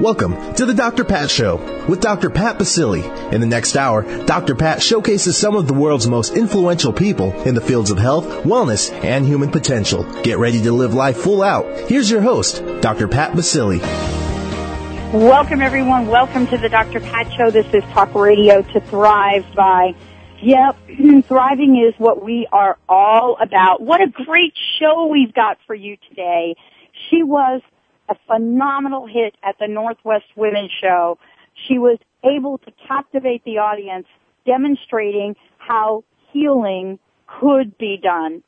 Welcome to the Dr. Pat Show with Dr. Pat Baccili. In the next hour, Dr. Pat showcases some of the world's most influential people in the fields of health, wellness, and human potential. Get ready to live life full out. Here's your host, Dr. Pat Baccili. Welcome everyone. Welcome to the Dr. Pat Show. This is Talk Radio to Thrive by Yep, thriving is what we are all about. What a great show we've got for you today. She was a phenomenal hit at the Northwest Women's Show. She was able to captivate the audience, demonstrating how healing could be done.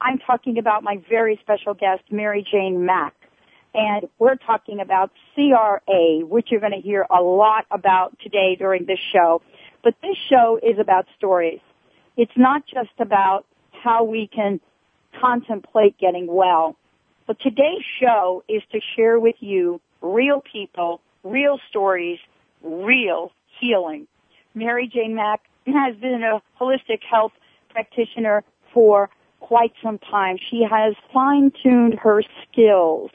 I'm talking about my very special guest, Mary Jane Mack. And we're talking about CRA, which you're going to hear a lot about today during this show. But this show is about stories. It's not just about how we can contemplate getting well. But today's show is to share with you real people, real stories, real healing. Mary Jane Mack has been a holistic health practitioner for quite some time. She has fine-tuned her skills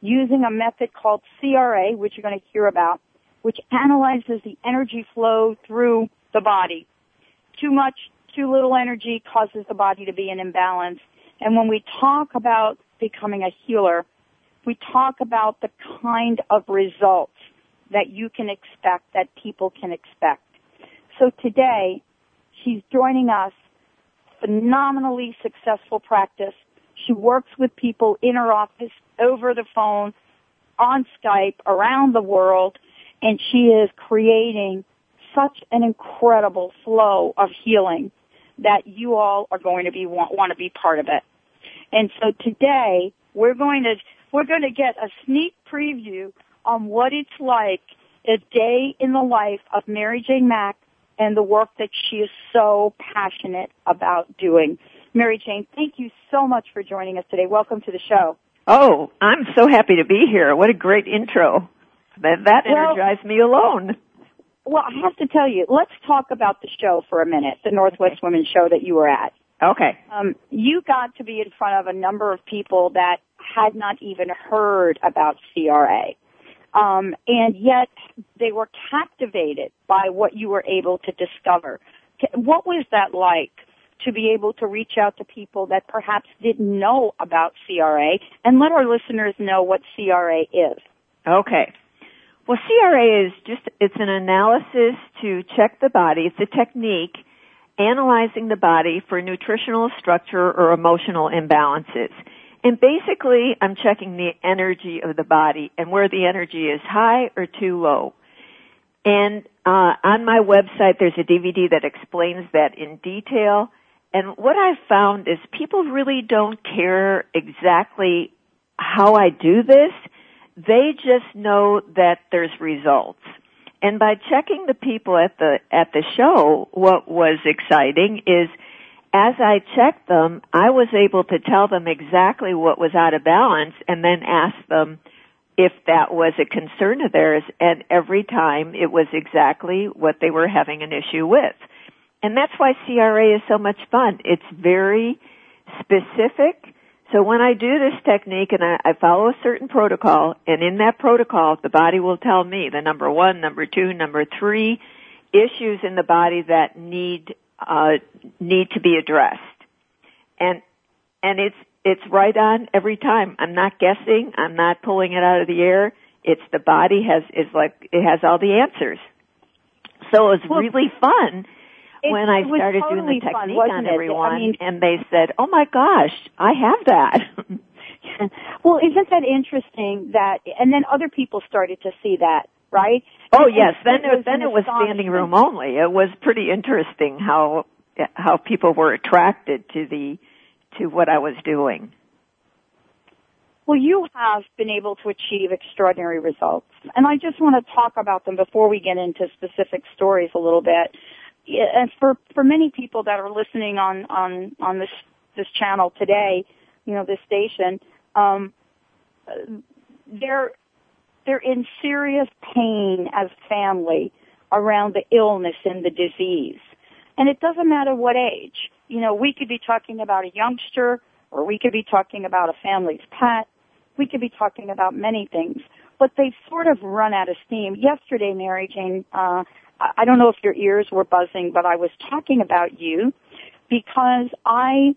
using a method called CRA, which you're going to hear about, which analyzes the energy flow through the body. Too much, too little energy causes the body to be in imbalance. And when we talk about becoming a healer, we talk about the kind of results that you can expect, that people can expect. So today, she's joining us, phenomenally successful practice. She works with people in her office, over the phone, on Skype, around the world, and she is creating such an incredible flow of healing that you all are going to be want, want to be part of it. And so today we're going to we're going to get a sneak preview on what it's like a day in the life of Mary Jane Mack and the work that she is so passionate about doing. Mary Jane, thank you so much for joining us today. Welcome to the show. Oh, I'm so happy to be here. What a great intro. That that well, energized me alone. Well, I have to tell you, let's talk about the show for a minute, the Northwest Women's Show that you were at. Okay. Um, you got to be in front of a number of people that had not even heard about CRA. Um, and yet they were captivated by what you were able to discover. What was that like to be able to reach out to people that perhaps didn't know about CRA and let our listeners know what CRA is? Okay. Well, CRA is just, it's an analysis to check the body. It's a technique analyzing the body for nutritional structure or emotional imbalances. And basically, I'm checking the energy of the body and where the energy is high or too low. And uh, on my website, there's a DVD that explains that in detail. And what I've found is people really don't care exactly how I do this. They just know that there's results. And by checking the people at the, at the show, what was exciting is as I checked them, I was able to tell them exactly what was out of balance and then ask them if that was a concern of theirs and every time it was exactly what they were having an issue with. And that's why CRA is so much fun. It's very specific so when I do this technique and I, I, follow a certain protocol, and in that protocol, the body will tell me the number one, number two, number three issues in the body that need uh, need to be addressed, and and it's it's right on every time. I'm not guessing. I'm not pulling it out of the air. It's the body has is like it has all the answers. So it's well, really fun it, when I started totally doing the technique fun, on everyone, I mean, and they said, "Oh my gosh, I have that." well, isn't that interesting? That and then other people started to see that, right? Oh yes, then it, then it was standing room only. It was pretty interesting how how people were attracted to the to what I was doing. Well, you have been able to achieve extraordinary results. And I just want to talk about them before we get into specific stories a little bit and for for many people that are listening on on on this this channel today, you know, this station, um, they're they're in serious pain as family around the illness and the disease, and it doesn't matter what age. You know, we could be talking about a youngster, or we could be talking about a family's pet. We could be talking about many things. but they've sort of run out of steam. Yesterday, Mary Jane, uh, I don't know if your ears were buzzing, but I was talking about you because I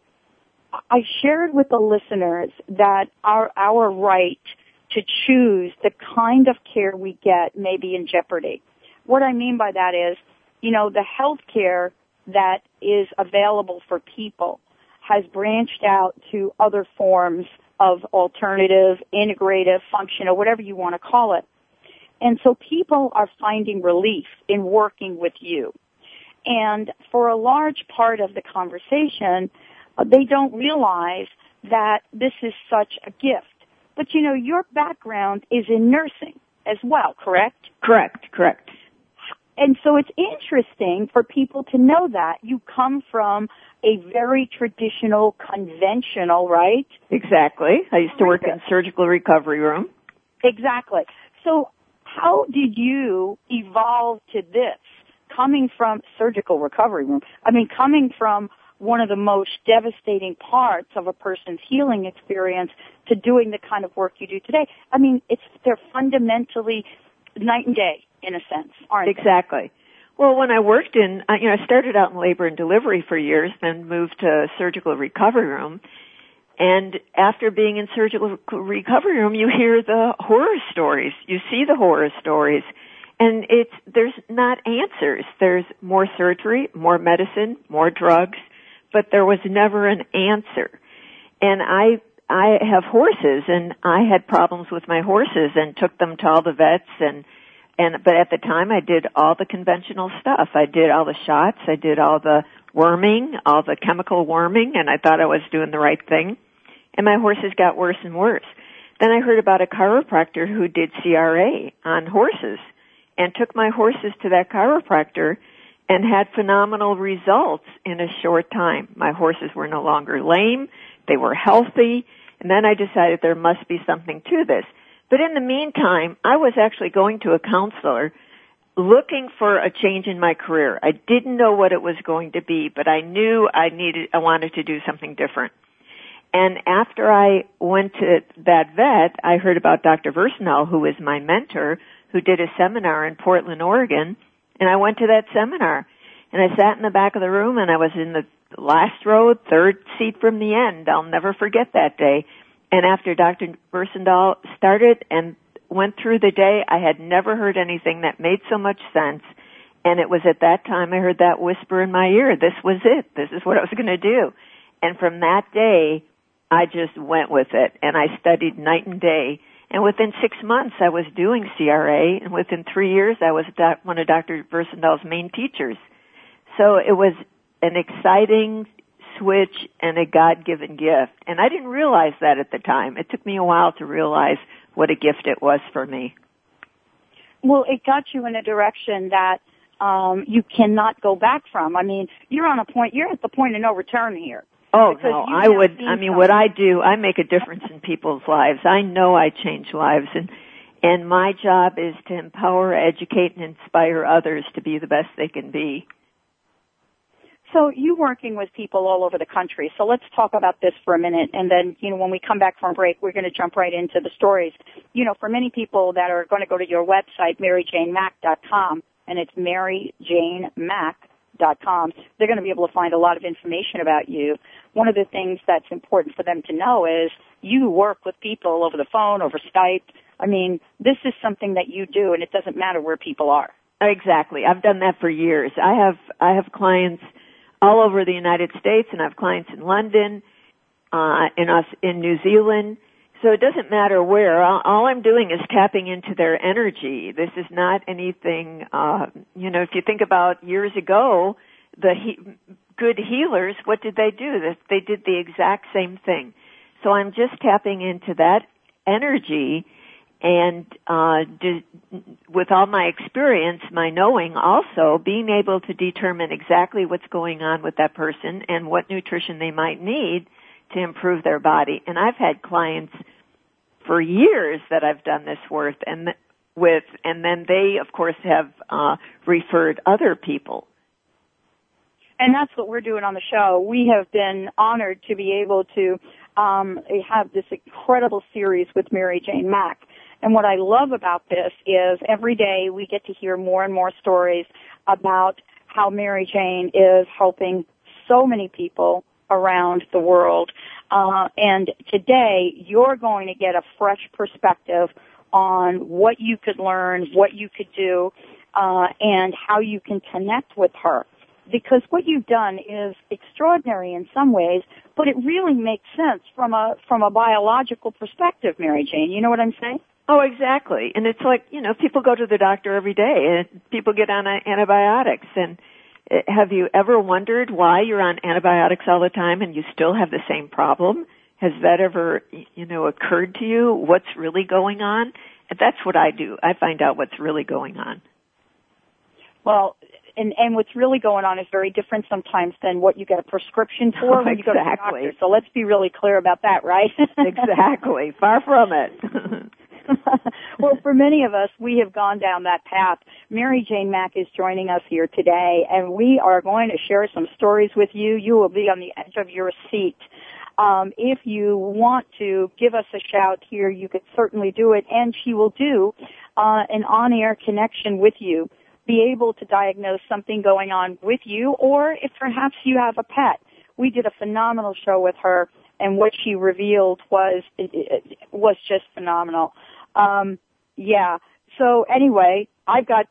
I shared with the listeners that our our right to choose the kind of care we get may be in jeopardy. What I mean by that is, you know, the health care that is available for people has branched out to other forms of alternative, integrative, functional, whatever you want to call it. And so people are finding relief in working with you. And for a large part of the conversation, uh, they don't realize that this is such a gift. But you know, your background is in nursing as well, correct? Correct, correct. And so it's interesting for people to know that you come from a very traditional, conventional, right? Exactly. I used to work in surgical recovery room. Exactly. So how did you evolve to this? Coming from surgical recovery room. I mean, coming from one of the most devastating parts of a person's healing experience to doing the kind of work you do today. I mean, it's, they're fundamentally night and day in a sense, aren't exactly. They? Well, when I worked in, uh, you know, I started out in labor and delivery for years, then moved to surgical recovery room. And after being in surgical recovery room, you hear the horror stories. You see the horror stories. And it's, there's not answers. There's more surgery, more medicine, more drugs, but there was never an answer. And I, I have horses and I had problems with my horses and took them to all the vets and and but at the time I did all the conventional stuff. I did all the shots, I did all the worming, all the chemical worming, and I thought I was doing the right thing. And my horses got worse and worse. Then I heard about a chiropractor who did CRA on horses and took my horses to that chiropractor and had phenomenal results in a short time. My horses were no longer lame, they were healthy, and then I decided there must be something to this. But in the meantime, I was actually going to a counselor looking for a change in my career. I didn't know what it was going to be, but I knew I needed, I wanted to do something different. And after I went to that vet, I heard about Dr. Versendaal, who was my mentor, who did a seminar in Portland, Oregon, and I went to that seminar. And I sat in the back of the room and I was in the last row, third seat from the end. I'll never forget that day. And after Dr. Versendaal started and went through the day, I had never heard anything that made so much sense. And it was at that time I heard that whisper in my ear, this was it. This is what I was going to do. And from that day, I just went with it and I studied night and day. And within six months, I was doing CRA, and within three years, I was doc- one of Dr. Versendaal's main teachers. So it was an exciting switch and a God-given gift. And I didn't realize that at the time. It took me a while to realize what a gift it was for me. Well, it got you in a direction that um, you cannot go back from. I mean, you're on a point. You're at the point of no return here. Oh no, I would. I mean, what I do, I make a difference in people's lives. I know I change lives, and and my job is to empower, educate, and inspire others to be the best they can be. So you working with people all over the country. So let's talk about this for a minute and then, you know, when we come back from break, we're going to jump right into the stories. You know, for many people that are going to go to your website, maryjanemack.com, and it's maryjanemack.com, they're going to be able to find a lot of information about you. One of the things that's important for them to know is you work with people over the phone, over Skype. I mean, this is something that you do and it doesn't matter where people are. Exactly. I've done that for years. I have, I have clients all over the United States, and I have clients in London, uh, in us in New Zealand. So it doesn't matter where. All, all I'm doing is tapping into their energy. This is not anything. Uh, you know, if you think about years ago, the he, good healers, what did they do? They did the exact same thing. So I'm just tapping into that energy and uh, do, with all my experience, my knowing also, being able to determine exactly what's going on with that person and what nutrition they might need to improve their body. And I've had clients for years that I've done this work and with, and then they, of course, have uh, referred other people. And that's what we're doing on the show. We have been honored to be able to um, have this incredible series with Mary Jane Mack And what I love about this is every day we get to hear more and more stories about how Mary Jane is helping so many people around the world. Uh, and today you're going to get a fresh perspective on what you could learn, what you could do, uh, and how you can connect with her. Because what you've done is extraordinary in some ways, but it really makes sense from a from a biological perspective, Mary Jane. You know what I'm saying? Oh, exactly. And it's like, you know, people go to the doctor every day and people get on antibiotics and eh, have you ever wondered why you're on antibiotics all the time and you still have the same problem? Has that ever, you know, occurred to you? What's really going on? And that's what I do. I find out what's really going on. Well, and and what's really going on is very different sometimes than what you get a prescription for oh, when you go to the doctor. So let's be really clear about that, right? exactly. Far from it. well, for many of us, we have gone down that path. Mary Jane Mack is joining us here today, and we are going to share some stories with you. You will be on the edge of your seat. Um, if you want to give us a shout here, you could certainly do it, and she will do uh, an on-air connection with you be able to diagnose something going on with you or if perhaps you have a pet. We did a phenomenal show with her and what she revealed was it was just phenomenal. Um, yeah. So anyway, I've got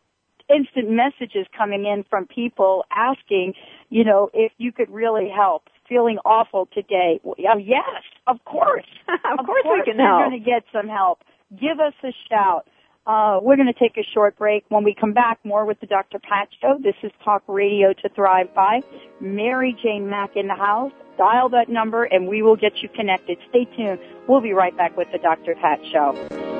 instant messages coming in from people asking, you know, if you could really help. Feeling awful today. Well, yes, of course. of, of course, course we can you're going to get some help. Give us a shout. Uh, we're going to take a short break. When we come back, more with the Dr. Pat Show. This is Talk Radio to Thrive By. Mary Jane Mack in the house. Dial that number and we will get you connected. Stay tuned. We'll be right back with the Dr. Pat Show.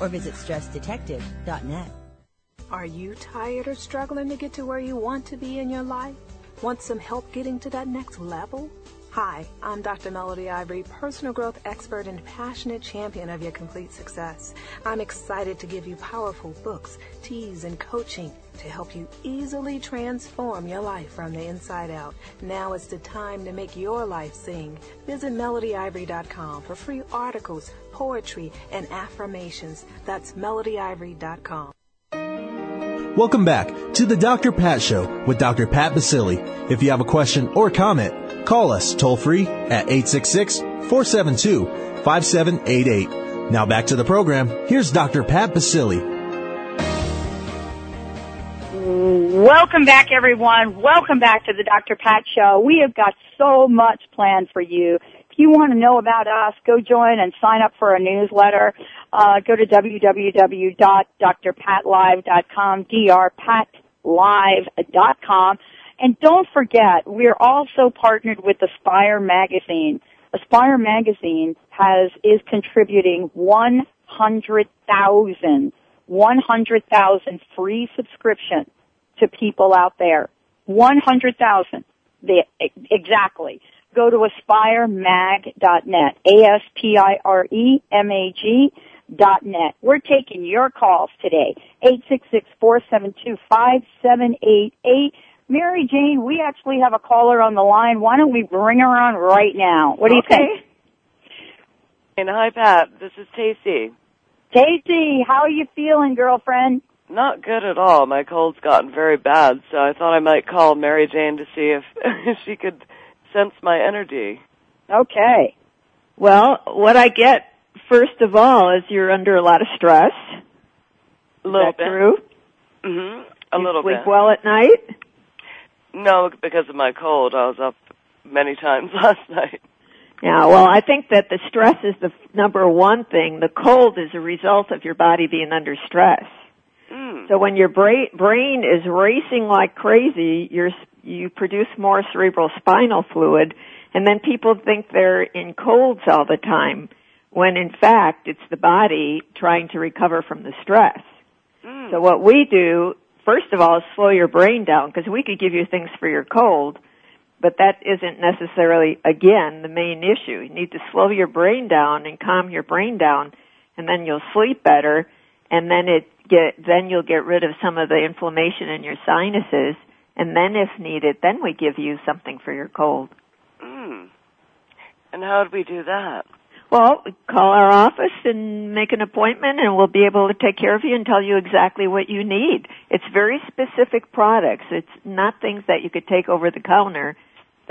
or visit stressdetective.net. Are you tired or struggling to get to where you want to be in your life? Want some help getting to that next level? Hi, I'm Dr. Melody Ivory, personal growth expert and passionate champion of your complete success. I'm excited to give you powerful books, teas, and coaching to help you easily transform your life from the inside out. Now is the time to make your life sing. Visit melodyivory.com for free articles, poetry, and affirmations. That's melodyivory.com. Welcome back to the Dr. Pat Show with Dr. Pat Baccili. If you have a question or comment, call us toll free at 866-472-5788. Now back to the program. Here's Dr. Pat Baccili. Welcome back everyone. Welcome back to the Dr. Pat Show. We have got so much planned for you. If you want to know about us, go join and sign up for a newsletter uh, go to www.drpatlive.com, drpatlive.com. And don't forget, we're also partnered with Aspire Magazine. Aspire Magazine has, is contributing 100,000, 100,000 free subscriptions to people out there. 100,000. Exactly. Go to aspiremag.net. A-S-P-I-R-E-M-A-G dot net. We're taking your calls today. 866-472-5788. Mary Jane, we actually have a caller on the line. Why don't we bring her on right now? What do okay. you think? And hi Pat, this is Tacy. Tacy, how are you feeling, girlfriend? Not good at all. My cold's gotten very bad, so I thought I might call Mary Jane to see if, if she could sense my energy. Okay. Well, what I get first of all is you're under a lot of stress. A little is that bit. True. Mhm. A you little sleep bit. well at night. No, because of my cold. I was up many times last night. Yeah, well, I think that the stress is the number one thing. The cold is a result of your body being under stress. Mm. So when your brain brain is racing like crazy, you're you produce more cerebral spinal fluid, and then people think they're in colds all the time, when in fact it's the body trying to recover from the stress. Mm. So what we do, first of all, slow your brain down because we could give you things for your cold, but that isn't necessarily, again, the main issue. You need to slow your brain down and calm your brain down, and then you'll sleep better, and then it get, then you'll get rid of some of the inflammation in your sinuses, and then if needed, then we give you something for your cold. Mm. And how would we do that? Well, call our office and make an appointment and we'll be able to take care of you and tell you exactly what you need. It's very specific products. It's not things that you could take over the counter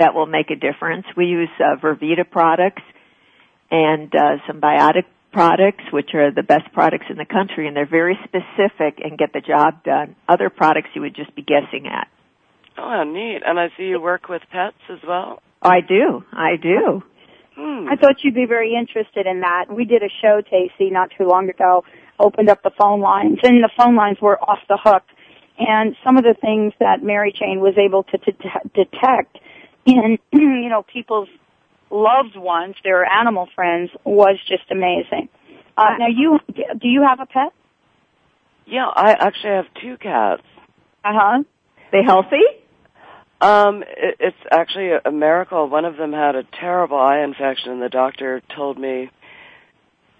that will make a difference. We use uh, Vervita products and uh, some biotic products, which are the best products in the country, and they're very specific and get the job done. Other products you would just be guessing at. Oh, neat. And I see you work with pets as well. I do. I do. Hmm. I thought you'd be very interested in that. We did a show, Tacey, not too long ago, opened up the phone lines, and the phone lines were off the hook. And some of the things that Mary Jane was able to det- detect in, you know, people's loved ones, their animal friends, was just amazing. Uh, now, you do you have a pet? Yeah, I actually have two cats. Uh huh. They healthy? Um, it, it's actually a, miracle. One of them had a terrible eye infection, and the doctor told me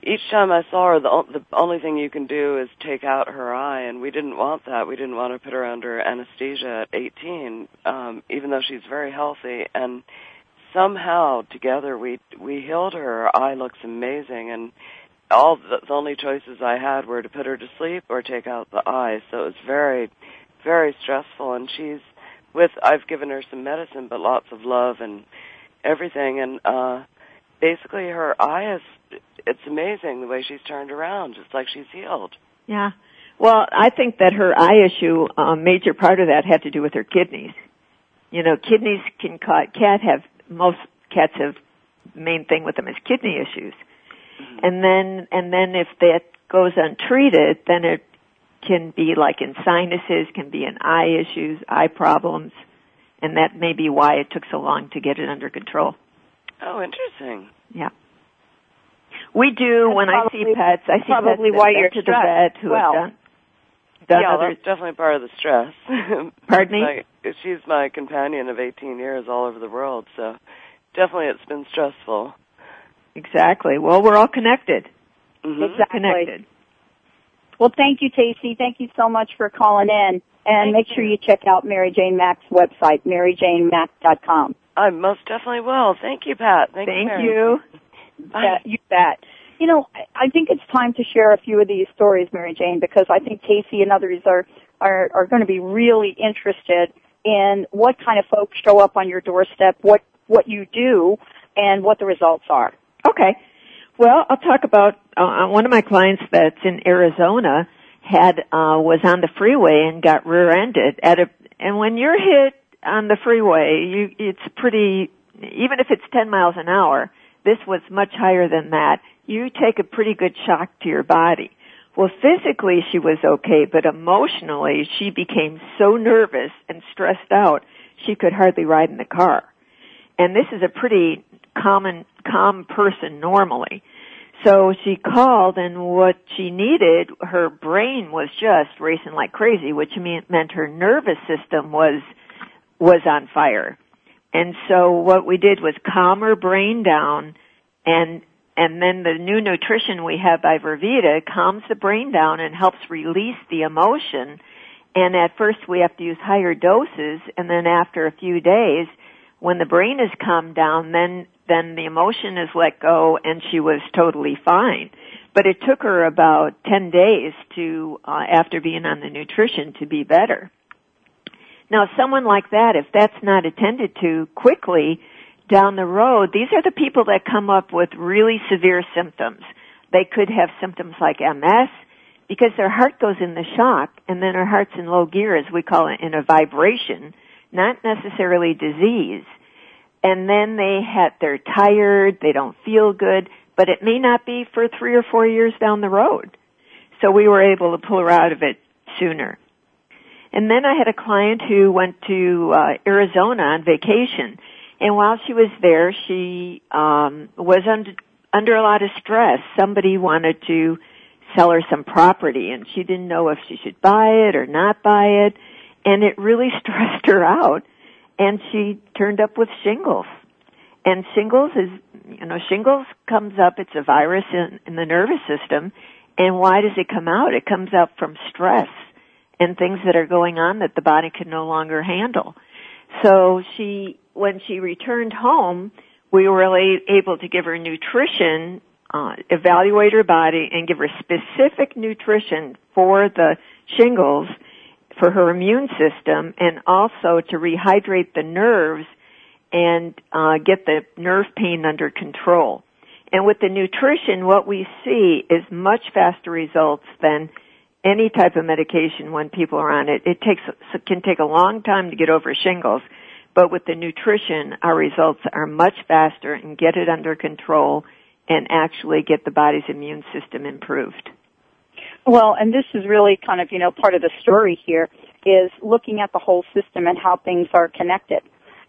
each time I saw her, the, the only thing you can do is take out her eye, and we didn't want that. We didn't want to put her under anesthesia at 18, um, even though she's very healthy. And somehow, together, we we healed her. Her eye looks amazing, and all the, the only choices I had were to put her to sleep or take out the eye. So it was very, very stressful. And she's with I've given her some medicine, but lots of love and everything. And uh, basically, her eye is it's amazing the way she's turned around. It's like she's healed. Yeah. Well, I think that her eye issue, a major part of that had to do with her kidneys. You know, kidneys can cause, cat have, most cats have, main thing with them is kidney issues. And then, and then if that goes untreated, then it can be like in sinuses, can be in eye issues, eye problems, and that may be why it took so long to get it under control. Oh, interesting. Yeah. We do That's when I see pets. I see probably pets why you're to the stressed. vet who Well, have done, done yeah, other. that's definitely part of the stress. Pardon me? My, she's my companion of 18 years all over the world, so definitely it's been stressful. Exactly. Well, we're all connected. hmm Exactly. Connected. Well, thank you, Tacey. Thank you so much for calling in. And Thank make sure you check out Mary Jane Mack's website, maryjanemack.com. I most definitely will. Thank you, Pat. Thank, Thank Mary. you. Bye. You bet. You know, I- I think it's time to share a few of these stories, Mary Jane, because I think Casey and others are, are, are going to be really interested in what kind of folks show up on your doorstep, what, what you do, and what the results are. Okay. Well, I'll talk about uh, one of my clients that's in Arizona had uh, was on the freeway and got rear-ended at a. And when you're hit on the freeway, you it's pretty. Even if it's 10 miles an hour, this was much higher than that. You take a pretty good shock to your body. Well, physically she was okay, but emotionally she became so nervous and stressed out she could hardly ride in the car. And this is a pretty common, calm person normally. So she called and what she needed, her brain was just racing like crazy, which mean, meant her nervous system was, was on fire. And so what we did was calm her brain down and and then the new nutrition we have by Vervita calms the brain down and helps release the emotion. And at first we have to use higher doses and then after a few days, when the brain is calmed down, then then the emotion is let go and she was totally fine. But it took her about 10 days to, uh, after being on the nutrition to be better. Now someone like that, if that's not attended to quickly down the road, these are the people that come up with really severe symptoms. They could have symptoms like MS because their heart goes in the shock and then their heart's in low gear as we call it in a vibration, not necessarily disease. And then they had, they're tired, they don't feel good, but it may not be for three or four years down the road. So we were able to pull her out of it sooner. And then I had a client who went to uh, Arizona on vacation, and while she was there, she um, was under under a lot of stress. Somebody wanted to sell her some property, and she didn't know if she should buy it or not buy it, and it really stressed her out. And she turned up with shingles. And shingles is, you know, shingles comes up. It's a virus in, in the nervous system. And why does it come out? It comes out from stress and things that are going on that the body can no longer handle. So she, when she returned home, we were able to give her nutrition, uh, evaluate her body and give her specific nutrition for the shingles for her immune system and also to rehydrate the nerves and uh, get the nerve pain under control. And with the nutrition, what we see is much faster results than any type of medication when people are on it. It takes can take a long time to get over shingles, but with the nutrition, our results are much faster and get it under control and actually get the body's immune system improved. Well, and this is really kind of, you know, part of the story here is looking at the whole system and how things are connected.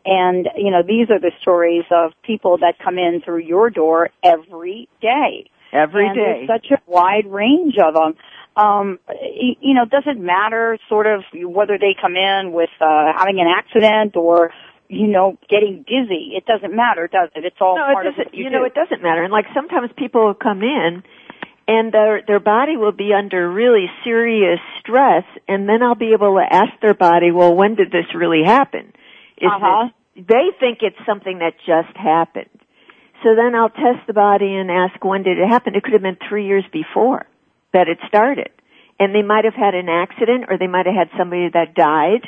And, you know, these are the stories of people that come in through your door every day. Every and day. There's such a wide range of them. Um, you know, does it matter sort of whether they come in with, uh, having an accident or, you know, getting dizzy? It doesn't matter, does it? It's all no, part it of what you, you know, do. it doesn't matter. And like sometimes people come in and their their body will be under really serious stress and then I'll be able to ask their body, well, when did this really happen? Is Uh-huh. it, they think it's something that just happened. So then I'll test the body and ask when did it happen? It could have been three years before that it started. And they might have had an accident or they might have had somebody that died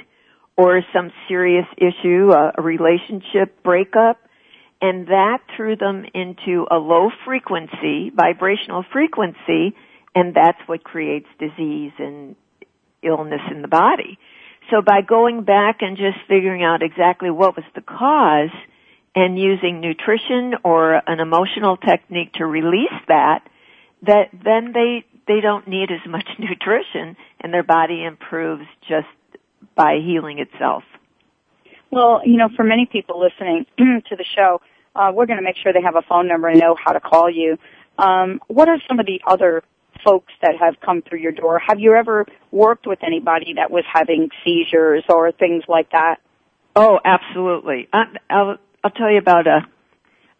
or some serious issue, a, a relationship breakup. And that threw them into a low frequency, vibrational frequency, and that's what creates disease and illness in the body. So by going back and just figuring out exactly what was the cause and using nutrition or an emotional technique to release that, that then they, they don't need as much nutrition and their body improves just by healing itself. Well, you know, for many people listening to the show, uh, we're going to make sure they have a phone number and know how to call you. Um, what are some of the other folks that have come through your door? Have you ever worked with anybody that was having seizures or things like that? Oh, absolutely. I, I'll, I'll tell you about a.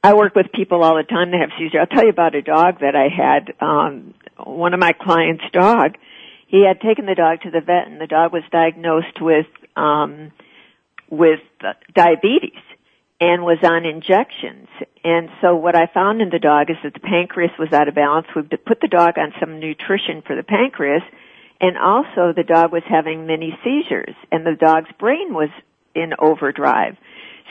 I work with people all the time that have seizures. I'll tell you about a dog that I had. Um, one of my clients' dog. He had taken the dog to the vet, and the dog was diagnosed with um, with diabetes and was on injections. And so what I found in the dog is that the pancreas was out of balance. We put the dog on some nutrition for the pancreas, and also the dog was having many seizures, and the dog's brain was in overdrive.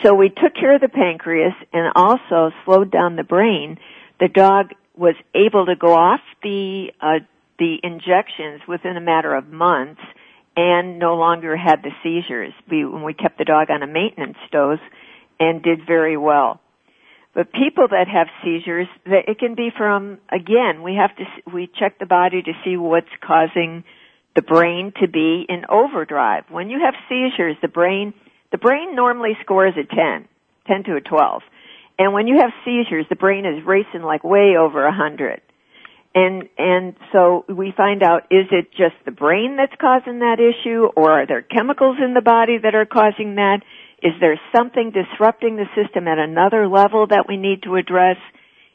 So we took care of the pancreas and also slowed down the brain. The dog was able to go off the uh, the injections within a matter of months and no longer had the seizures. We when we kept the dog on a maintenance dose and did very well. But people that have seizures, it can be from again. We have to we check the body to see what's causing the brain to be in overdrive. When you have seizures, the brain the brain normally scores a 10, 10 to a 12. And when you have seizures, the brain is racing like way over a 100. And, and so we find out, is it just the brain that's causing that issue, or are there chemicals in the body that are causing that? Is there something disrupting the system at another level that we need to address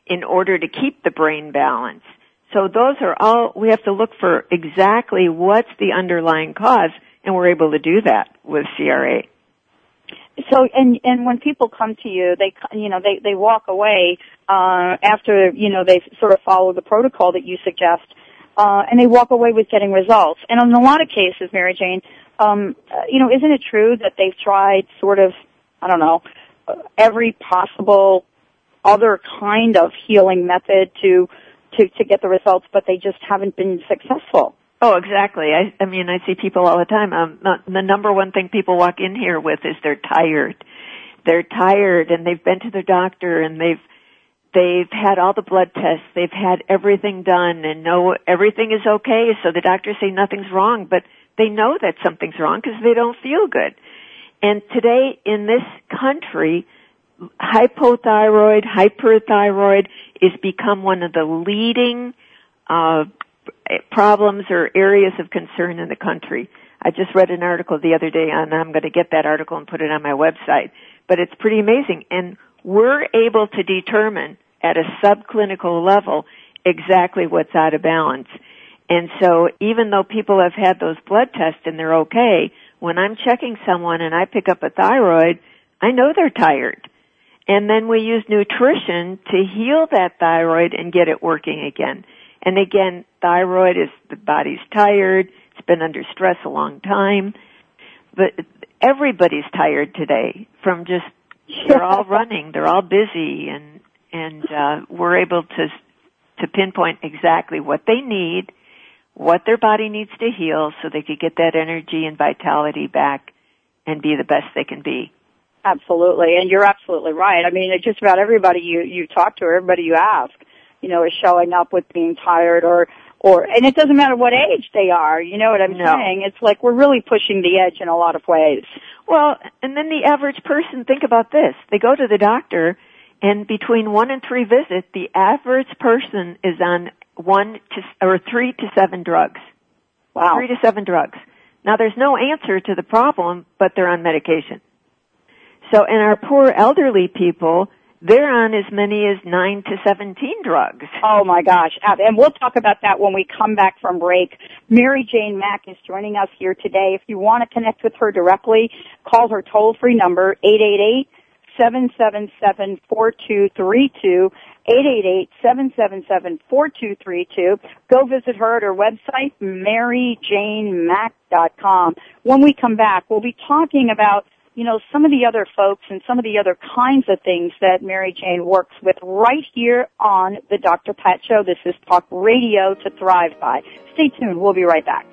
in order to keep the brain balanced? So those are all, we have to look for exactly what's the underlying cause, and we're able to do that with CRA. So, and and when people come to you, they you know they they walk away uh, after you know they sort of follow the protocol that you suggest, uh, and they walk away with getting results. And in a lot of cases, Mary Jane, um, uh, you know, isn't it true that they've tried sort of I don't know every possible other kind of healing method to to to get the results, but they just haven't been successful. Oh, exactly. I, I mean, I see people all the time. Um, the number one thing people walk in here with is they're tired. They're tired and they've been to their doctor and they've, they've had all the blood tests, they've had everything done and know everything is okay, so the doctors say nothing's wrong, but they know that something's wrong because they don't feel good. And today in this country, hypothyroid, hyperthyroid is become one of the leading uh, problems or areas of concern in the country. I just read an article the other day and I'm going to get that article and put it on my website. But it's pretty amazing. And we're able to determine at a subclinical level exactly what's out of balance. And so even though people have had those blood tests and they're okay, when I'm checking someone and I pick up a thyroid, I know they're tired. And then we use nutrition to heal that thyroid and get it working again. And again, thyroid is the body's tired, it's been under stress a long time, but everybody's tired today from just they're all running, they're all busy and and uh we're able to to pinpoint exactly what they need, what their body needs to heal so they could get that energy and vitality back and be the best they can be. Absolutely, and you're absolutely right. I mean, just about everybody you you talk to, or everybody you ask, you know, is showing up with being tired or or and it doesn't matter what age they are. You know what I'm no. saying? It's like we're really pushing the edge in a lot of ways. Well, and then the average person, think about this: they go to the doctor, and between one and three visits, the average person is on one to or three to seven drugs. Wow, three to seven drugs. Now, there's no answer to the problem, but they're on medication. So, and our poor elderly people, they're on as many as 9 to 17 drugs. Oh my gosh. And we'll talk about that when we come back from break. Mary Jane Mack is joining us here today. If you want to connect with her directly, call her toll free number 888 777 4232. 888-777-4232. Go visit her at her website, maryjanemack.com. When we come back, we'll be talking about you know, some of the other folks and some of the other kinds of things that Mary Jane works with right here on the Dr. Pat Show. This is Talk Radio to Thrive By. Stay tuned. We'll be right back.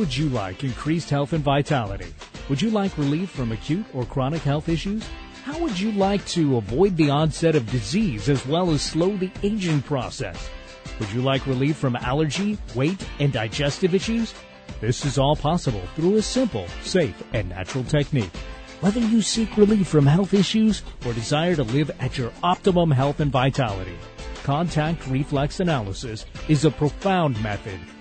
Would you like increased health and vitality? Would you like relief from acute or chronic health issues? How would you like to avoid the onset of disease as well as slow the aging process? Would you like relief from allergy, weight, and digestive issues? This is all possible through a simple, safe, and natural technique. Whether you seek relief from health issues or desire to live at your optimum health and vitality, contact reflex analysis is a profound method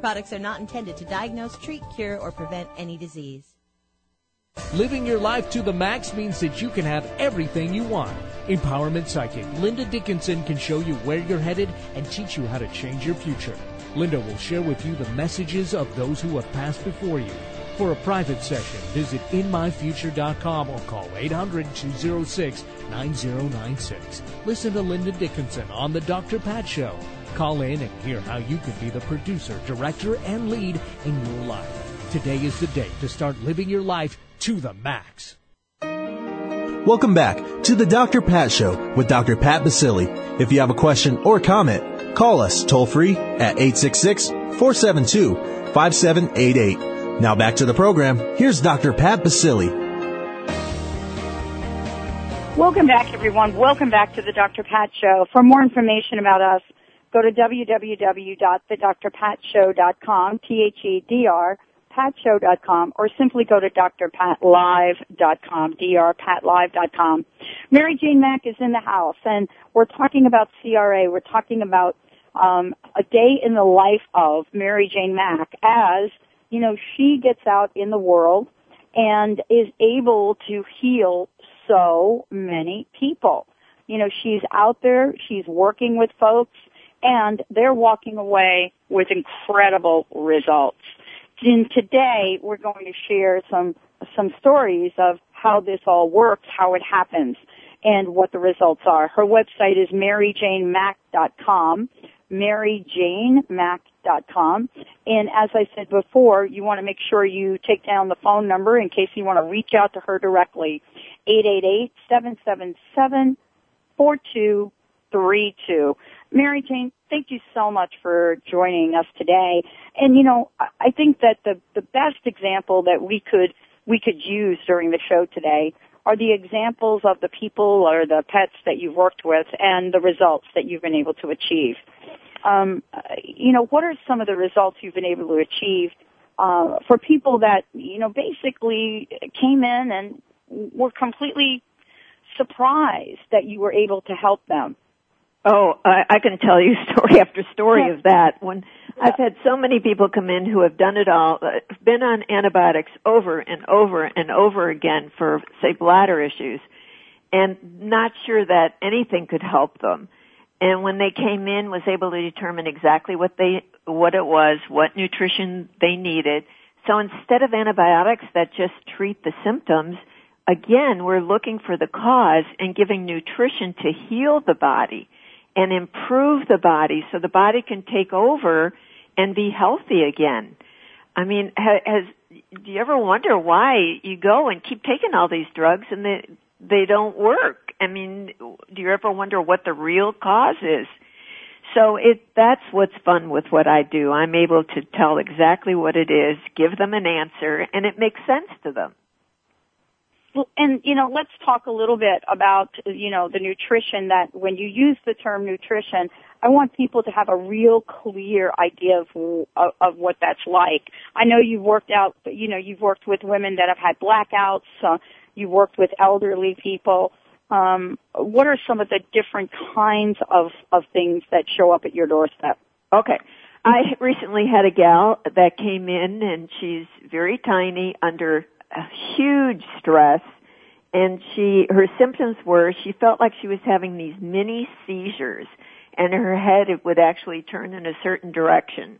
Products are not intended to diagnose, treat, cure, or prevent any disease. Living your life to the max means that you can have everything you want. Empowerment Psychic Linda Dickinson can show you where you're headed and teach you how to change your future. Linda will share with you the messages of those who have passed before you. For a private session, visit inmyfuture.com or call 800-206-9096. Listen to Linda Dickinson on The Dr. Pat Show. Call in and hear how you can be the producer, director, and lead in your life. Today is the day to start living your life to the max. Welcome back to the Dr. Pat Show with Dr. Pat Baccili. If you have a question or comment, call us toll free at 866-472-5788. Now back to the program. Here's Dr. Pat Baccili. Welcome back, everyone. Welcome back to the Dr. Pat Show. For more information about us, go to www.thedrpatshow.com, T-H-E-D-R, patshow.com, or simply go to drpatlive.com, drpatlive.com. Mary Jane Mack is in the house, and we're talking about CRA. We're talking about um, a day in the life of Mary Jane Mack as, you know, she gets out in the world and is able to heal so many people. You know, she's out there, she's working with folks, and they're walking away with incredible results. And today we're going to share some some stories of how this all works, how it happens, and what the results are. Her website is maryjanemack.com, maryjanemack.com. And as I said before, you want to make sure you take down the phone number in case you want to reach out to her directly. 888-777-4232. Mary Jane, thank you so much for joining us today. And you know, I think that the the best example that we could we could use during the show today are the examples of the people or the pets that you've worked with and the results that you've been able to achieve. Um, you know, what are some of the results you've been able to achieve uh, for people that you know basically came in and were completely surprised that you were able to help them? Oh, I, I can tell you story after story of that. When yeah. I've had so many people come in who have done it all, uh, been on antibiotics over and over and over again for, say, bladder issues, and not sure that anything could help them. And when they came in, was able to determine exactly what they, what it was, what nutrition they needed. So instead of antibiotics that just treat the symptoms, again, we're looking for the cause and giving nutrition to heal the body and improve the body so the body can take over and be healthy again. I mean, has, do you ever wonder why you go and keep taking all these drugs and they they don't work? I mean, do you ever wonder what the real cause is? So it that's what's fun with what I do. I'm able to tell exactly what it is, give them an answer, and it makes sense to them and you know, let's talk a little bit about you know the nutrition that when you use the term nutrition, I want people to have a real clear idea of of, of what that's like. I know you've worked out, you know, you've worked with women that have had blackouts. Uh, you've worked with elderly people. Um, what are some of the different kinds of of things that show up at your doorstep? Okay. I recently had a gal that came in and she's very tiny under huge stress and she her symptoms were she felt like she was having these mini seizures and her head it would actually turn in a certain direction.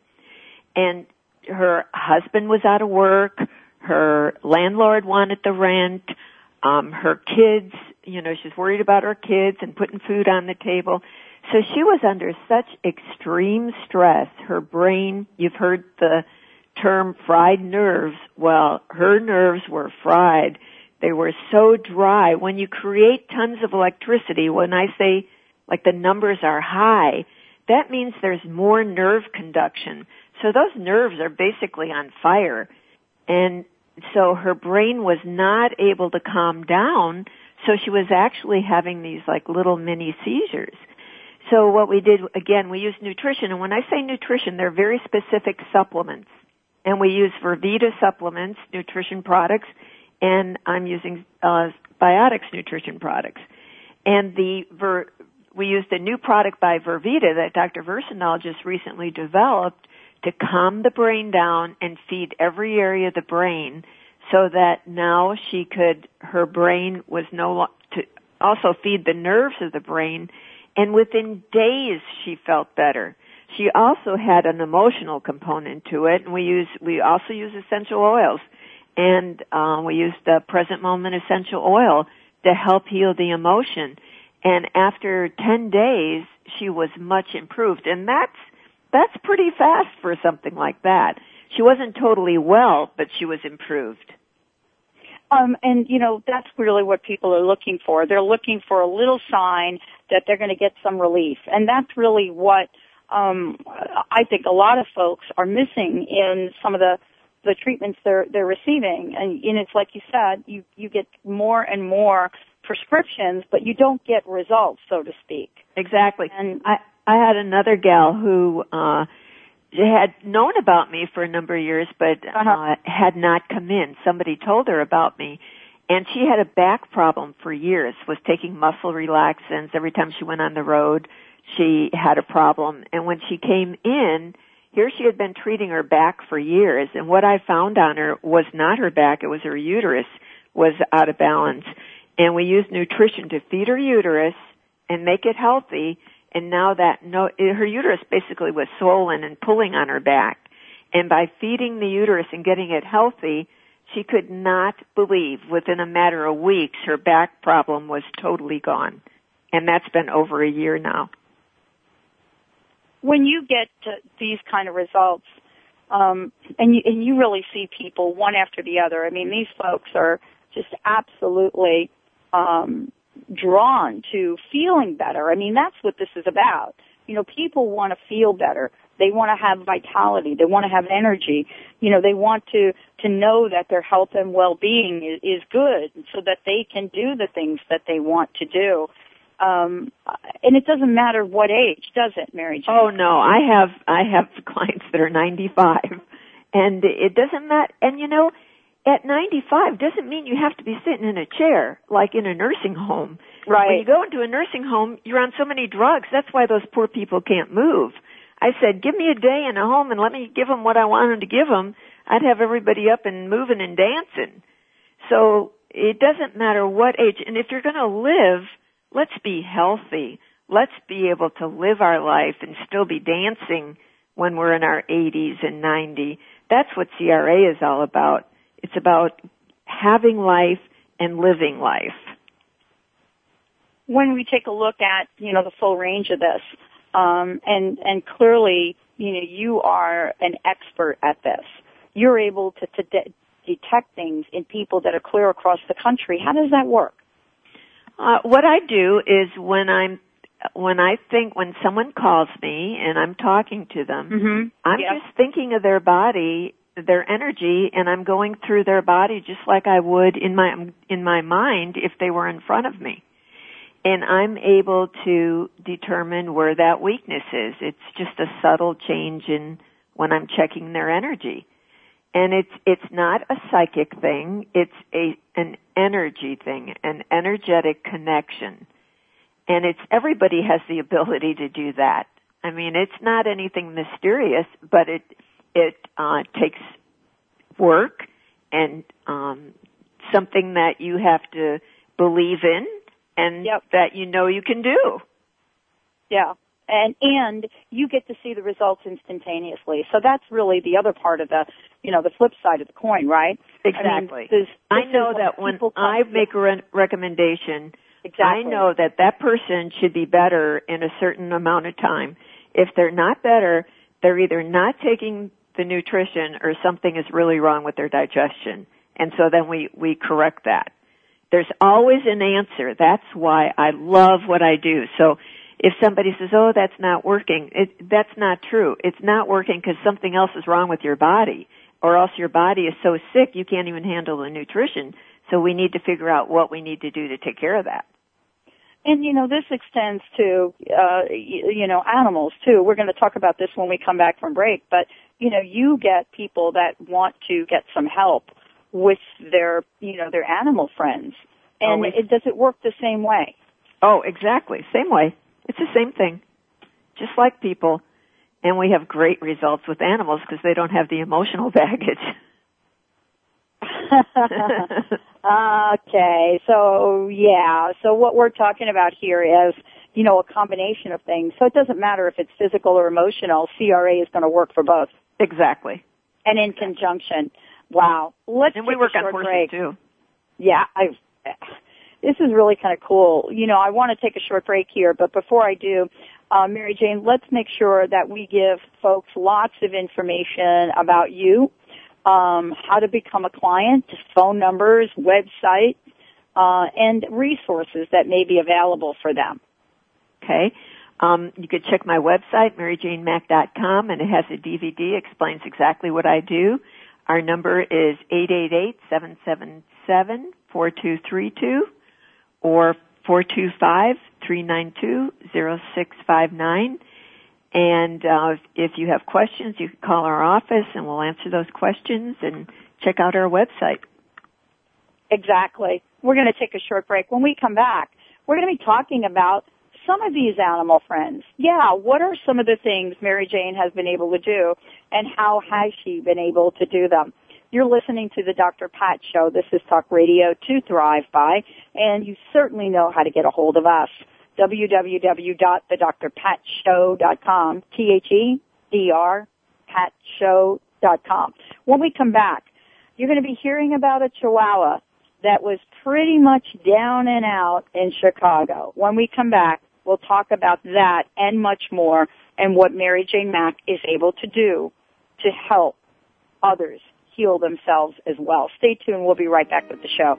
And her husband was out of work her landlord wanted the rent um her kids you know she's worried about her kids and putting food on the table. So she was under such extreme stress her brain you've heard the term fried nerves. Well, her nerves were fried. They were so dry. When you create tons of electricity, when I say like the numbers are high, that means there's more nerve conduction. So those nerves are basically on fire. And so her brain was not able to calm down, so she was actually having these like little mini seizures. So what we did, again, we used nutrition, and when I say nutrition, they're very specific supplements and we use Vervita supplements, nutrition products, and I'm using uh, Biotics nutrition products. And the Ver, we used a new product by Vervita that Dr. Versendaal just recently developed to calm the brain down and feed every area of the brain so that now she could, her brain was no to also feed the nerves of the brain and within days she felt better. She also had an emotional component to it, and we use we also use essential oils, and um, we used the present moment essential oil to help heal the emotion. And after ten days, she was much improved, and that's that's pretty fast for something like that. She wasn't totally well, but she was improved. Um, and you know that's really what people are looking for. They're looking for a little sign that they're going to get some relief, and that's really what um, I think a lot of folks are missing in some of the the treatments they're they're receiving, and, and it's like you said, you you get more and more prescriptions, but you don't get results, so to speak. Exactly. And I I had another gal who uh had known about me for a number of years but Uh-huh. uh had not come in. Somebody told her about me and she had a back problem for years, was taking muscle relaxants every time she went on the road. She had a problem and when she came in, here she had been treating her back for years and what I found on her was not her back, it was her uterus was out of balance. And we used nutrition to feed her uterus and make it healthy. And now that no, her uterus basically was swollen and pulling on her back. And by feeding the uterus and getting it healthy, she could not believe within a matter of weeks her back problem was totally gone. And that's been over a year now. When you get to these kind of results, um, and you and you really see people one after the other. I mean, these folks are just absolutely um, drawn to feeling better. I mean, that's what this is about. You know, people want to feel better. They want to have vitality. They want to have energy. You know, they want to to know that their health and well-being is, is good, so that they can do the things that they want to do. Um, and it doesn't matter what age, does it, Mary Jane? Oh no, I have I have clients that are 95 and it doesn't matter and you know at 95 doesn't mean you have to be sitting in a chair like in a nursing home. Right. When you go into a nursing home, you're on so many drugs. That's why those poor people can't move. I said, give me a day in a home and let me give them what I wanted to give them. I'd have everybody up and moving and dancing. So it doesn't matter what age. And if you're going to live, let's be healthy. Let's be able to live our life and still be dancing when we're in our 80s and 90. That's what CRA is all about. It's about having life and living life. when we take a look at you know the full range of this, um, and and clearly you know you are an expert at this. You're able to, to de- detect things in people that are clear across the country. How does that work? Uh, what I do is when I'm when I think when someone calls me and I'm talking to them, Mm-hmm. I'm Yeah. just thinking of their body, their energy, and I'm going through their body just like I would in my in my mind if they were in front of me. And I'm able to determine where that weakness is. It's just a subtle change in when I'm checking their energy. And it's it's not a psychic thing, it's a an energy thing, an energetic connection. And it's everybody has the ability to do that. I mean, it's not anything mysterious, but it it uh, takes work and um, something that you have to believe in and Yep. that you know you can do. Yeah. And and you get to see the results instantaneously. So that's really the other part of the you know the flip side of the coin, right? Exactly. I, mean, this- I know that when I make a re- recommendation, exactly. I know that that person should be better in a certain amount of time. If they're not better, they're either not taking the nutrition or something is really wrong with their digestion. And so then we, we correct that. There's always an answer. That's why I love what I do. So if somebody says, oh, that's not working, it, that's not true. It's not working because something else is wrong with your body or else your body is so sick you can't even handle the nutrition. So we need to figure out what we need to do to take care of that. And you know, this extends to uh you, you know animals too. We're going to talk about this when we come back from break. But you know, you get people that want to get some help with their you know their animal friends, and Always. it does it work the same way? Oh, exactly. Same way. It's the same thing. Just like people. And we have great results with animals because they don't have the emotional baggage. okay, so yeah, so what we're talking about here is you know a combination of things. So it doesn't matter if it's physical or emotional. CRA is going to work for both, exactly. and in conjunction. Wow. Let's And we work on horses break. too. yeah, I this is really kind of cool. You know, I want to take a short break here, but before I do, uh, Mary Jane, let's make sure that we give folks lots of information about you, um, how to become a client, phone numbers, website, uh, and resources that may be available for them. Okay. Um, you could check my website, maryjanemack.com, and it has a DVD, explains exactly what I do. Our number is 888-777-4232 or 425-392-0659. And uh, if you have questions, you can call our office and we'll answer those questions and check out our website. Exactly. We're going to take a short break. When we come back, we're going to be talking about some of these animal friends. Yeah, what are some of the things Mary Jane has been able to do and how has she been able to do them? You're listening to the Dr. Pat Show. This is Talk Radio to Thrive By, and you certainly know how to get a hold of us. www.thedrpatshow.com. T-H-E-D-R, patshow.com. When we come back, you're going to be hearing about a chihuahua that was pretty much down and out in Chicago. When we come back, we'll talk about that and much more and what Mary Jane Mack is able to do to help others heal themselves as well. Stay tuned. We'll be right back with the show.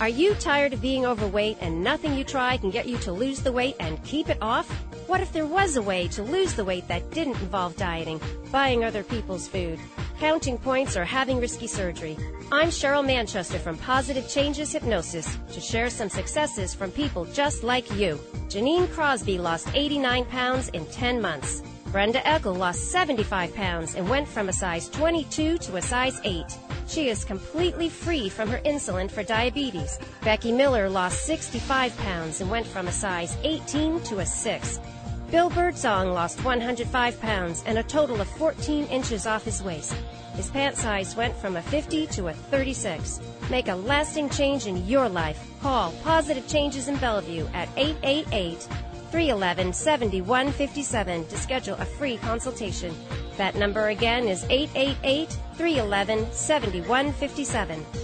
Are you tired of being overweight and nothing you try can get you to lose the weight and keep it off? What if there was a way to lose the weight that didn't involve dieting, buying other people's food, counting points, or having risky surgery? I'm Cheryl Manchester from Positive Changes Hypnosis to share some successes from people just like you. Janine Crosby lost 89 pounds in 10 months. Brenda Eckel lost 75 pounds and went from a size 22 to a size 8. She is completely free from her insulin for diabetes. Becky Miller lost 65 pounds and went from a size 18 to a 6. Bill Birdsong lost 105 pounds and a total of 14 inches off his waist. His pant size went from a 50 to a 36. Make a lasting change in your life. Call Positive Changes in Bellevue at 888 311 7157 to schedule a free consultation. That number again is 888 311 7157.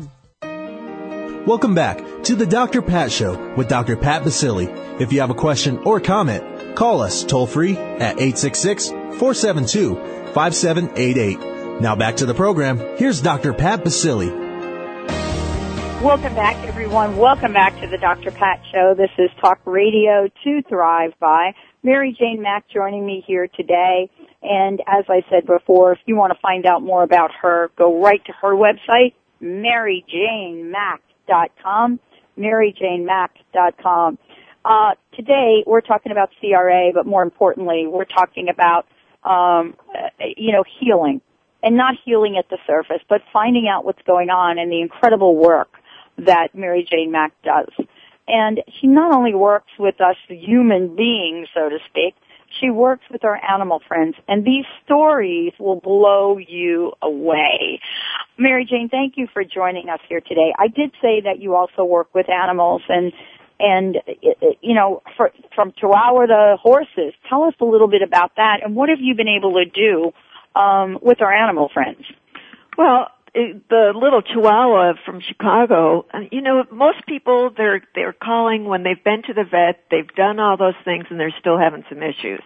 Welcome back to the Dr. Pat Show with Dr. Pat Baccili. If you have a question or comment, call us toll free at 866-472-5788. Now back to the program. Here's Dr. Pat Baccili. Welcome back, everyone. Welcome back to the Dr. Pat Show. This is Talk Radio to Thrive by Mary Jane Mack joining me here today. And as I said before, if you want to find out more about her, go right to her website, maryjanemack.com maryjanemack.com, maryjanemack.com. Uh, today we're talking about CRA, but more importantly, we're talking about, um, you know, healing. And not healing at the surface, but finding out what's going on and the incredible work that Mary Jane Mack does. And she not only works with us human beings, so to speak, she works with our animal friends, and these stories will blow you away. Mary Jane, thank you for joining us here today. I did say that you also work with animals, and and you know, for, from Chihuahua to horses. Tell us a little bit about that, and what have you been able to do um, with our animal friends? Well, the little chihuahua from Chicago, you know, most people they're they're calling when they've been to the vet, they've done all those things and they're still having some issues.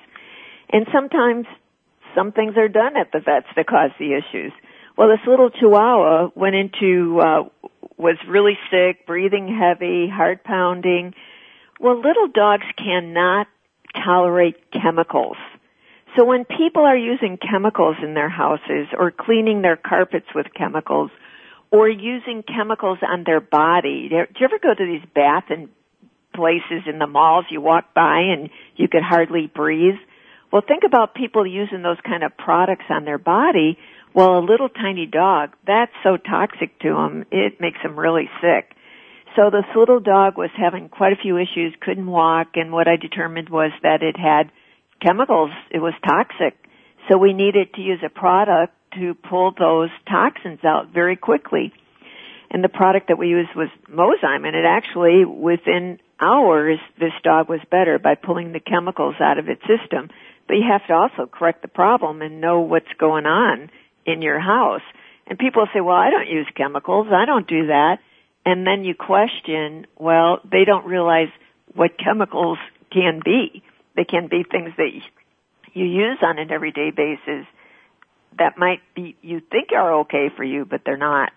And sometimes some things are done at the vets that cause the issues. Well, this little chihuahua went into uh was really sick, breathing heavy, heart pounding. Well, little dogs cannot tolerate chemicals. So when people are using chemicals in their houses or cleaning their carpets with chemicals or using chemicals on their body, do you ever go to these bath and places in the malls you walk by and you could hardly breathe? Well, think about people using those kind of products on their body. Well, a little tiny dog, that's so toxic to them, it makes them really sick. So this little dog was having quite a few issues, couldn't walk, and what I determined was that it had chemicals, it was toxic. So we needed to use a product to pull those toxins out very quickly. And the product that we used was Mozyme, and it actually, within hours, this dog was better by pulling the chemicals out of its system. But you have to also correct the problem and know what's going on in your house. And people say, well, I don't use chemicals. I don't do that. And then you question, well, they don't realize what chemicals can be. They can be things that you use on an everyday basis that might be, you think are okay for you, but they're not.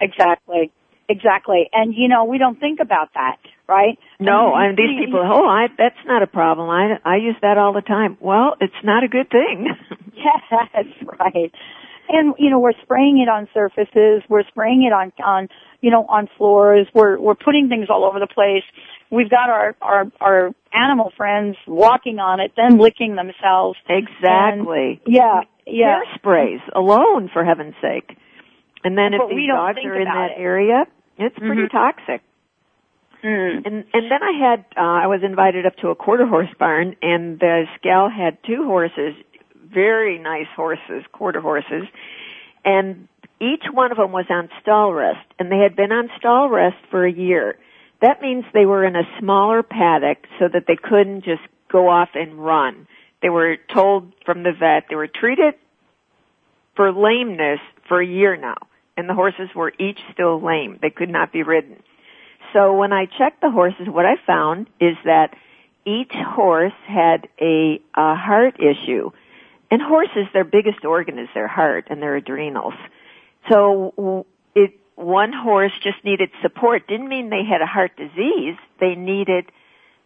Exactly. Exactly. And you know, we don't think about that, right? No, I mean, these people, oh, I, that's not a problem. I, I use that all the time. Well, it's not a good thing. yes, right. And, you know, we're spraying it on surfaces, we're spraying it on, on, you know, on floors, we're, we're putting things all over the place. We've got our, our, our animal friends walking on it, then licking themselves. Exactly. And, yeah, yeah. Hairsprays alone, for heaven's sake. And then But if these dogs are in that it. area, it's pretty Mhm. toxic. Mm. And and then I had uh, I was invited up to a quarter horse barn, and the gal had two horses, very nice horses, quarter horses, and each one of them was on stall rest, and they had been on stall rest for a year. That means they were in a smaller paddock so that they couldn't just go off and run. They were told from the vet they were treated for lameness for a year now, and the horses were each still lame. They could not be ridden. So when I checked the horses, what I found is that each horse had a, a heart issue. And horses, their biggest organ is their heart and their adrenals. So it, one horse just needed support. Didn't mean they had a heart disease. They needed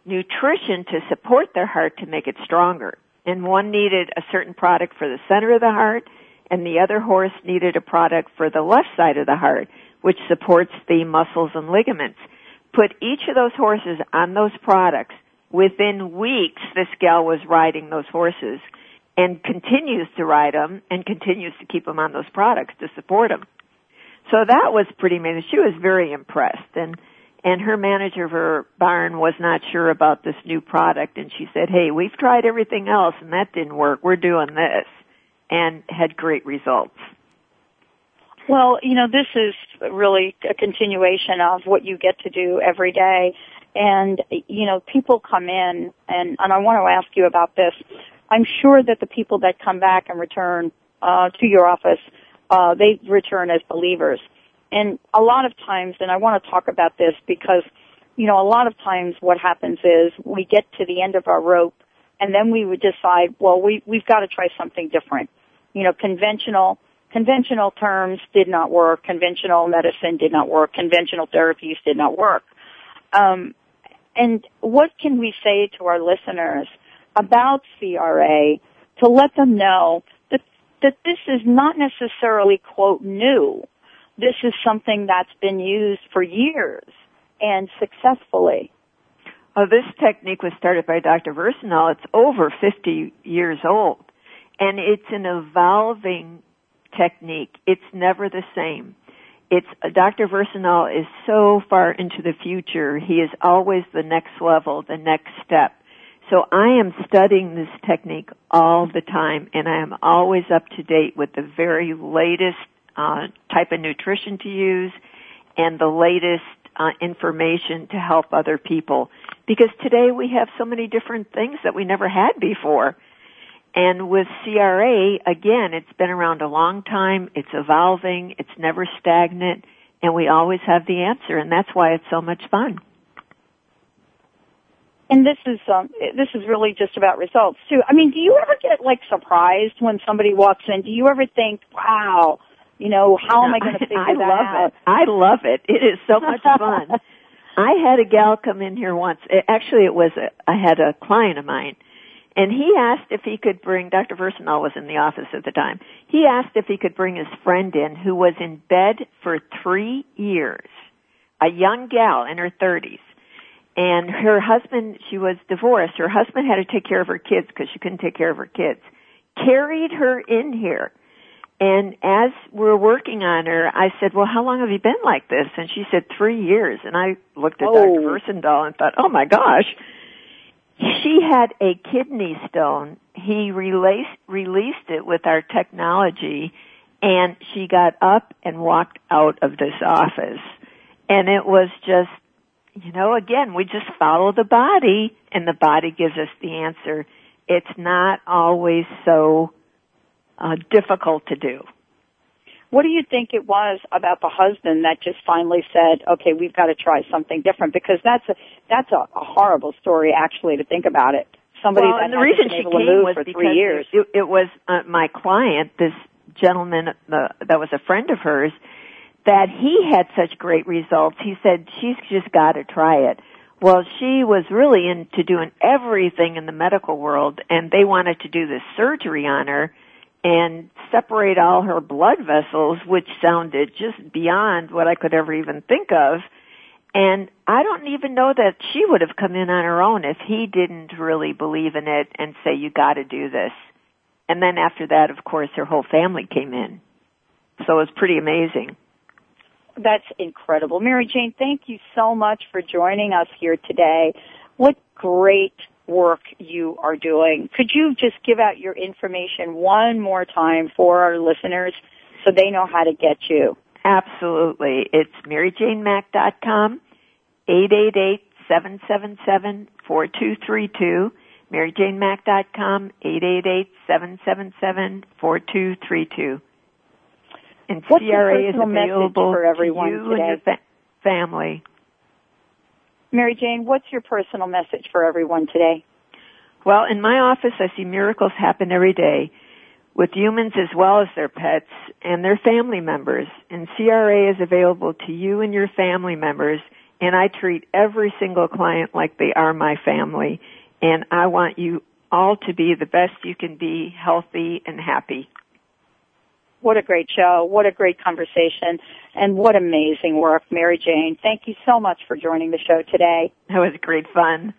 nutrition to support their heart to make it stronger. And one needed a certain product for the center of the heart, and the other horse needed a product for the left side of the heart, which supports the muscles and ligaments. Put each of those horses on those products. Within weeks, this gal was riding those horses and continues to ride them and continues to keep them on those products to support them. So that was pretty amazing. She was very impressed and and her manager of her barn was not sure about this new product and she said, "Hey, we've tried everything else and that didn't work. We're doing this." And had great results. Well, you know, this is really a continuation of what you get to do every day. And, you know, people come in and, and I want to ask you about this. I'm sure that the people that come back and return, uh, to your office, uh, they return as believers. And a lot of times, and I want to talk about this because, you know, a lot of times what happens is we get to the end of our rope and then we would decide, well, we, we've got to try something different. You know, conventional, conventional terms did not work. Conventional medicine did not work. Conventional therapies did not work. Um, and what can we say to our listeners about CRA to let them know that that this is not necessarily quote new. This is something that's been used for years and successfully. Oh, this technique was started by Dr. Versendaal. It's over 50 years old. And it's an evolving technique. It's never the same. It's, Dr. Versendaal is so far into the future. He is always the next level, the next step. So I am studying this technique all the time and I am always up to date with the very latest uh, type of nutrition to use and the latest uh, information to help other people. Because today we have so many different things that we never had before. And with CRA, again, it's been around a long time, it's evolving, it's never stagnant, and we always have the answer, and that's why it's so much fun. And this is um, this is really just about results too. I mean, do you ever get like surprised when somebody walks in? Do you ever think, "Wow, you know, how am I going to figure I that love out?" it. I love it. It is so much fun. I had a gal come in here once. It, actually, it was a, I had a client of mine, and he asked if he could bring. Dr. Versendaal was in the office at the time. He asked if he could bring his friend in who was in bed for three years, a young gal in her thirties, and her husband. She was divorced. Her husband had to take care of her kids because she couldn't take care of her kids. Carried her in here And as we're working on her, I said, well, how long have you been like this? And she said, three years. And I looked at Oh. Dr. Versendaal and thought, oh my gosh. She had a kidney stone. He released, released it with our technology and she got up and walked out of this office. And it was just, you know, again, we just follow the body and the body gives us the answer. It's not always so uh, difficult to do. What do you think it was about the husband that just finally said, "Okay, we've got to try something different"? Because that's a that's a, a horrible story, actually, to think about it. Somebody well, that and the reason she able to came move was for because three years. It, it was uh, my client, this gentleman uh, that was a friend of hers, that he had such great results. He said she's just got to try it. Well, she was really into doing everything in the medical world, and they wanted to do this surgery on her and separate all her blood vessels, which sounded just beyond what I could ever even think of. And I don't even know that she would have come in on her own if he didn't really believe in it and say, you gotta do this. And then after that, of course, her whole family came in. So it was pretty amazing. That's incredible. Mary Jane, thank you so much for joining us here today. What great work you are doing. Could you just give out your information one more time for our listeners so they know how to get you? Absolutely. It's maryjanemack.com, 888-777-4232, maryjanemack.com, 888-777-4232. And What's CRA is available for everyone to you today? and your fa- family. Mary Jane, what's your personal message for everyone today? Well, in my office, I see miracles happen every day with humans as well as their pets and their family members. And CRA is available to you and your family members. And I treat every single client like they are my family. And I want you all to be the best you can be, healthy and happy. What a great show. What a great conversation. And what amazing work, Mary Jane. Thank you so much for joining the show today. That was great fun.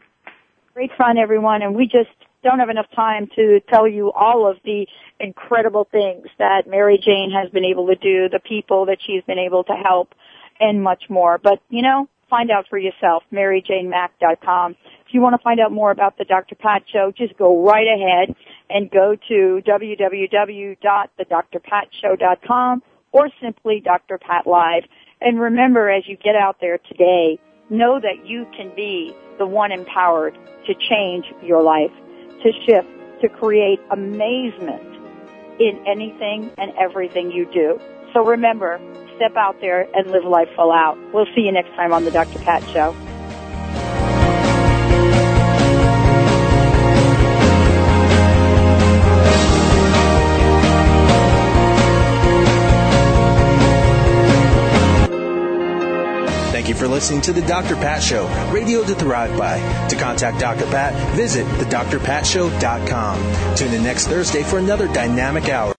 Great fun, everyone. And we just don't have enough time to tell you all of the incredible things that Mary Jane has been able to do, the people that she's been able to help, and much more. But, you know, find out for yourself, maryjanemack.com. If you want to find out more about the Dr. Pat Show, just go right ahead and go to www.thedrpatshow.com or simply Dr. Pat Live. And remember, as you get out there today, know that you can be the one empowered to change your life, to shift, to create amazement in anything and everything you do. So remember, step out there and live life full out. We'll see you next time on the Dr. Pat Show. For listening to the Dr. Pat Show, radio to thrive by. To contact Dr. Pat, visit thedrpatshow.com. Tune in next Thursday for another dynamic hour.